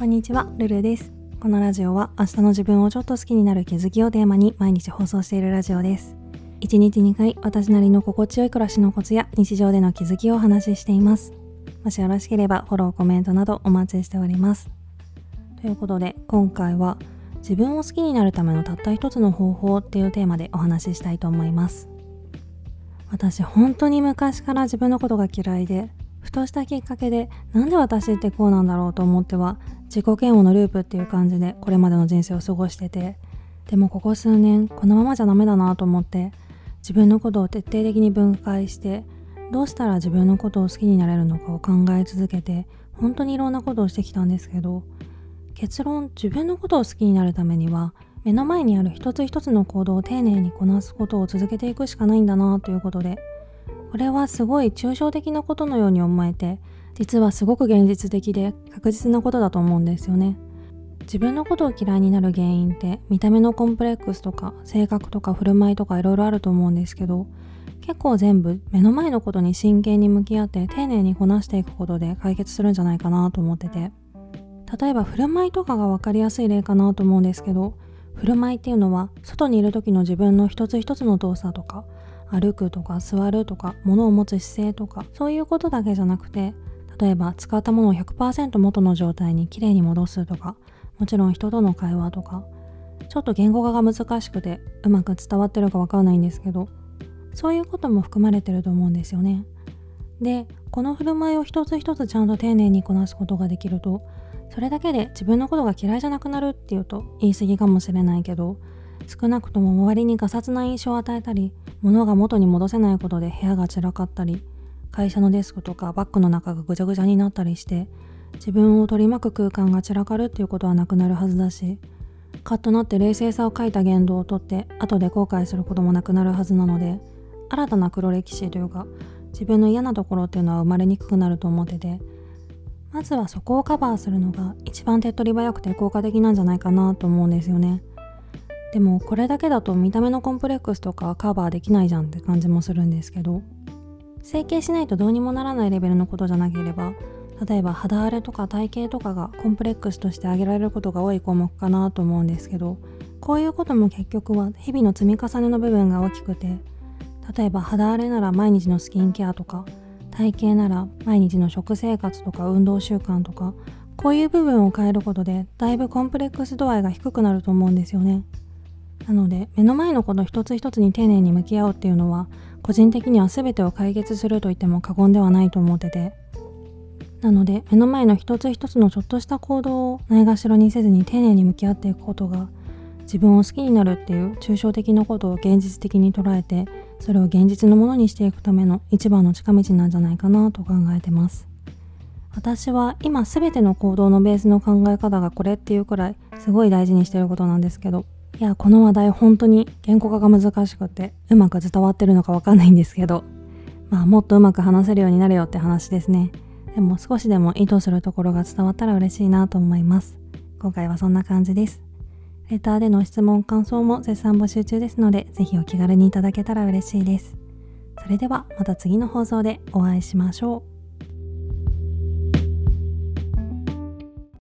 こんにちは、ルルです。このラジオは明日の自分をちょっと好きになる気づきをテーマに毎日放送しているラジオです。1日2回私なりの心地よい暮らしのコツや日常での気づきをお話ししています。もしよろしければフォロー、コメントなどお待ちしております。ということで今回は自分を好きになるためのたった一つの方法っていうテーマでお話ししたいと思います。私本当に昔から自分のことが嫌いでふとしたきっかけでなんで私ってこうなんだろうと思っては自己嫌悪のループっていう感じでこれまでの人生を過ごしててでもここ数年このままじゃダメだなと思って自分のことを徹底的に分解してどうしたら自分のことを好きになれるのかを考え続けて本当にいろんなことをしてきたんですけど結論自分のことを好きになるためには目の前にある一つ一つの行動を丁寧にこなすことを続けていくしかないんだなということでこれはすごい抽象的なことのように思えて実はすごく現実的で確実なことだと思うんですよね。自分のことを嫌いになる原因って見た目のコンプレックスとか性格とか振る舞いとかいろいろあると思うんですけど結構全部目の前のことに真剣に向き合って丁寧にこなしていくことで解決するんじゃないかなと思ってて。例えば振る舞いとかが分かりやすい例かなと思うんですけど振る舞いっていうのは外にいる時の自分の一つ一つの動作とか歩くとか座るとか物を持つ姿勢とかそういうことだけじゃなくて例えば使ったものを100%元の状態にきれいに戻すとかもちろん人との会話とかちょっと言語化が難しくてうまく伝わってるかわかんないんですけどそういうことも含まれてると思うんですよね。でこの振る舞いを一つ一つちゃんと丁寧にこなすことができるとそれだけで自分のことが嫌いじゃなくなるっていうと言い過ぎかもしれないけど少なくとも周りにガサツな印象を与えたり物が元に戻せないことで部屋が散らかったり会社のデスクとかバッグの中がぐちゃぐちゃになったりして自分を取り巻く空間が散らかるっていうことはなくなるはずだしカッとなって冷静さを欠いた言動をとって後で後悔することもなくなるはずなので新たな黒歴史というか自分の嫌なところっていうのは生まれにくくなると思っててまずはそこをカバーするのが一番手っ取り早くて効果的なんじゃないかなと思うんですよね。でもこれだけだと見た目のコンプレックスとかはカバーできないじゃんって感じもするんですけど整形しないとどうにもならないレベルのことじゃなければ例えば肌荒れとか体型とかがコンプレックスとして挙げられることが多い項目かなと思うんですけどこういうことも結局は日々の積み重ねの部分が大きくて例えば肌荒れなら毎日のスキンケアとか体型なら毎日の食生活とか運動習慣とかこういう部分を変えることでだいぶコンプレックス度合いが低くなると思うんですよね。なので目の前のこと一つ一つに丁寧に向き合うっていうのは個人的には全てを解決すると言っても過言ではないと思ってて。なので目の前の一つ一つのちょっとした行動をないがしろにせずに丁寧に向き合っていくことが自分を好きになるっていう抽象的なことを現実的に捉えてそれを現実のものにしていくための一番の近道なんじゃないかなと考えてます。私は今全ての行動のベースの考え方がこれっていうくらいすごい大事にしてることなんですけど。いやこの話題本当に言語化が難しくてうまく伝わってるのかわかんないんですけど。まあもっとうまく話せるようになるよって話ですね。でも少しでも意図するところが伝わったら嬉しいなと思います。今回はそんな感じです。レターでの質問感想も絶賛募集中ですのでぜひお気軽にいただけたら嬉しいです。それではまた次の放送でお会いしましょう。